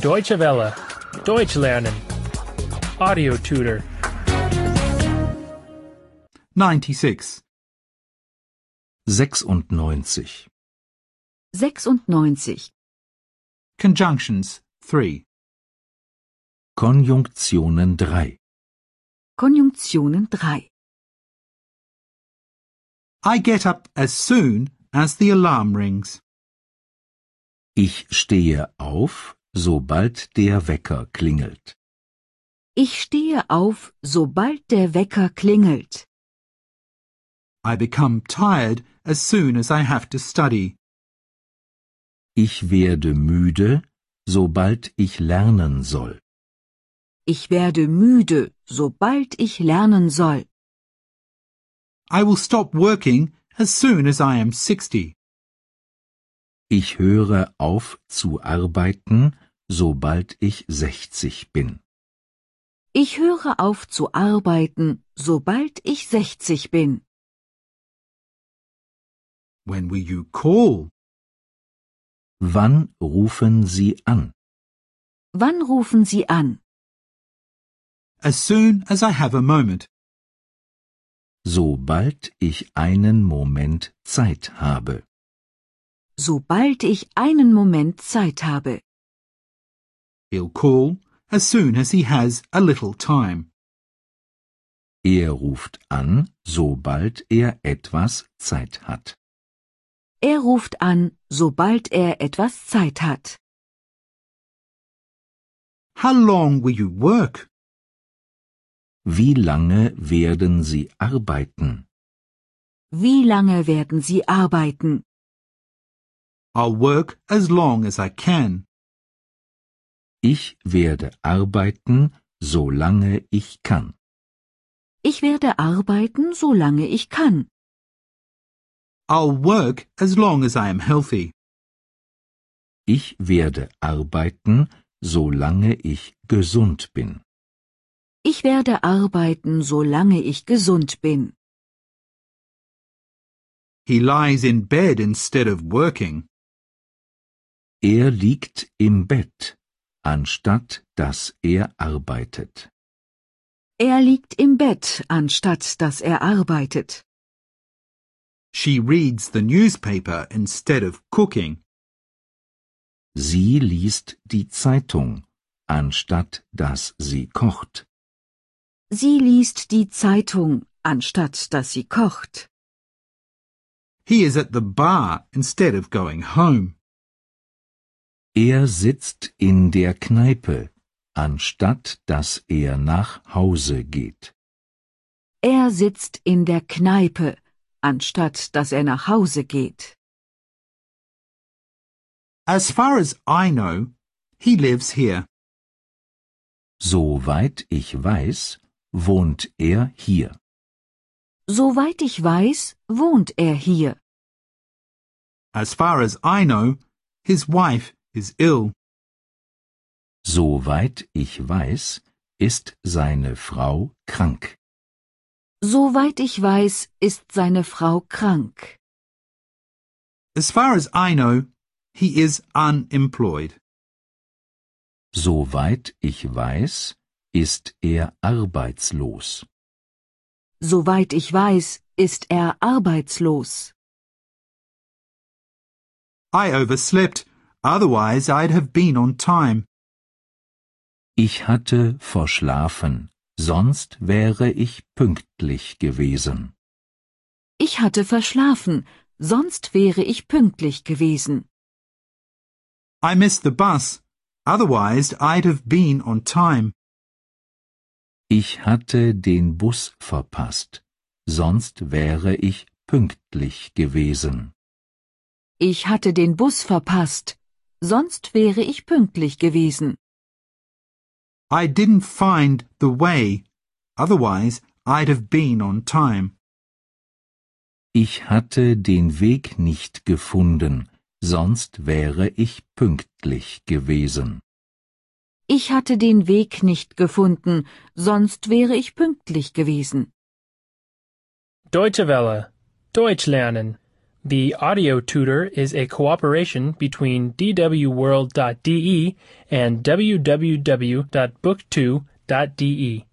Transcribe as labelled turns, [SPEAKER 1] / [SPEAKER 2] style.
[SPEAKER 1] Deutsche Welle. Deutsch lernen. Audio tutor.
[SPEAKER 2] 96.
[SPEAKER 3] 96.
[SPEAKER 4] 96.
[SPEAKER 2] Conjunctions 3.
[SPEAKER 3] Konjunktionen 3.
[SPEAKER 4] Konjunktionen 3.
[SPEAKER 2] I get up as soon as the alarm rings.
[SPEAKER 3] Ich stehe auf, sobald der Wecker klingelt.
[SPEAKER 4] Ich stehe auf, sobald der Wecker klingelt.
[SPEAKER 2] I become tired as soon as I have to study.
[SPEAKER 3] Ich werde müde, sobald ich lernen soll.
[SPEAKER 4] Ich werde müde, sobald ich lernen soll.
[SPEAKER 2] I will stop working as soon as I am 60.
[SPEAKER 3] Ich höre auf zu arbeiten, sobald ich 60 bin.
[SPEAKER 4] Ich höre auf zu arbeiten, sobald ich 60 bin.
[SPEAKER 2] When will you call?
[SPEAKER 3] Wann rufen Sie an?
[SPEAKER 4] Wann rufen Sie an?
[SPEAKER 2] As soon as I have a moment.
[SPEAKER 3] Sobald ich einen Moment Zeit habe.
[SPEAKER 4] Sobald ich einen Moment Zeit habe.
[SPEAKER 2] He'll call as soon as he has a little time.
[SPEAKER 3] Er ruft an, sobald er etwas Zeit hat.
[SPEAKER 4] Er ruft an, sobald er etwas Zeit hat.
[SPEAKER 2] How long will you work?
[SPEAKER 3] Wie lange werden Sie arbeiten?
[SPEAKER 4] Wie lange werden Sie arbeiten?
[SPEAKER 2] I'll work as long as I can.
[SPEAKER 3] Ich werde arbeiten, solange ich kann.
[SPEAKER 4] Ich werde arbeiten, solange ich kann.
[SPEAKER 2] I'll work as long as I am healthy.
[SPEAKER 3] Ich werde arbeiten, solange ich gesund bin.
[SPEAKER 4] Ich werde arbeiten, solange ich gesund bin.
[SPEAKER 2] He lies in bed instead of working.
[SPEAKER 3] Er liegt im Bett, anstatt dass er arbeitet.
[SPEAKER 4] Er liegt im Bett, anstatt dass er arbeitet.
[SPEAKER 2] She reads the newspaper instead of cooking.
[SPEAKER 3] Sie liest die Zeitung, anstatt dass sie kocht.
[SPEAKER 4] Sie liest die Zeitung, anstatt dass sie kocht.
[SPEAKER 2] He is at the bar instead of going home.
[SPEAKER 3] Er sitzt in der Kneipe, anstatt dass er nach Hause geht.
[SPEAKER 4] Er sitzt in der Kneipe, anstatt dass er nach Hause geht.
[SPEAKER 2] As far as I know, he lives here.
[SPEAKER 3] Soweit ich weiß, wohnt er hier.
[SPEAKER 4] Soweit ich weiß, wohnt er hier.
[SPEAKER 2] As far as I know, his wife is ill.
[SPEAKER 3] Soweit ich weiß, ist seine Frau krank.
[SPEAKER 4] Soweit ich weiß, ist seine Frau krank.
[SPEAKER 2] As far as I know, he is unemployed.
[SPEAKER 3] Soweit ich weiß, ist er arbeitslos.
[SPEAKER 4] Soweit ich weiß, ist er arbeitslos.
[SPEAKER 2] I overslept, otherwise I'd have been on time.
[SPEAKER 3] Ich hatte verschlafen, sonst wäre ich pünktlich gewesen.
[SPEAKER 4] Ich hatte verschlafen, sonst wäre ich pünktlich gewesen.
[SPEAKER 2] I missed the bus, otherwise I'd have been on time.
[SPEAKER 3] Ich hatte den Bus verpasst, sonst wäre ich pünktlich gewesen.
[SPEAKER 4] Ich hatte den Bus verpasst, sonst wäre ich pünktlich gewesen.
[SPEAKER 2] I didn't find the way, otherwise I'd have been on time.
[SPEAKER 3] Ich hatte den Weg nicht gefunden, sonst wäre ich pünktlich gewesen.
[SPEAKER 4] Ich hatte den Weg nicht gefunden, sonst wäre ich pünktlich gewesen.
[SPEAKER 1] Deutsche Welle. Deutsch lernen. The audio tutor is a cooperation between dwworld.de and www.book2.de.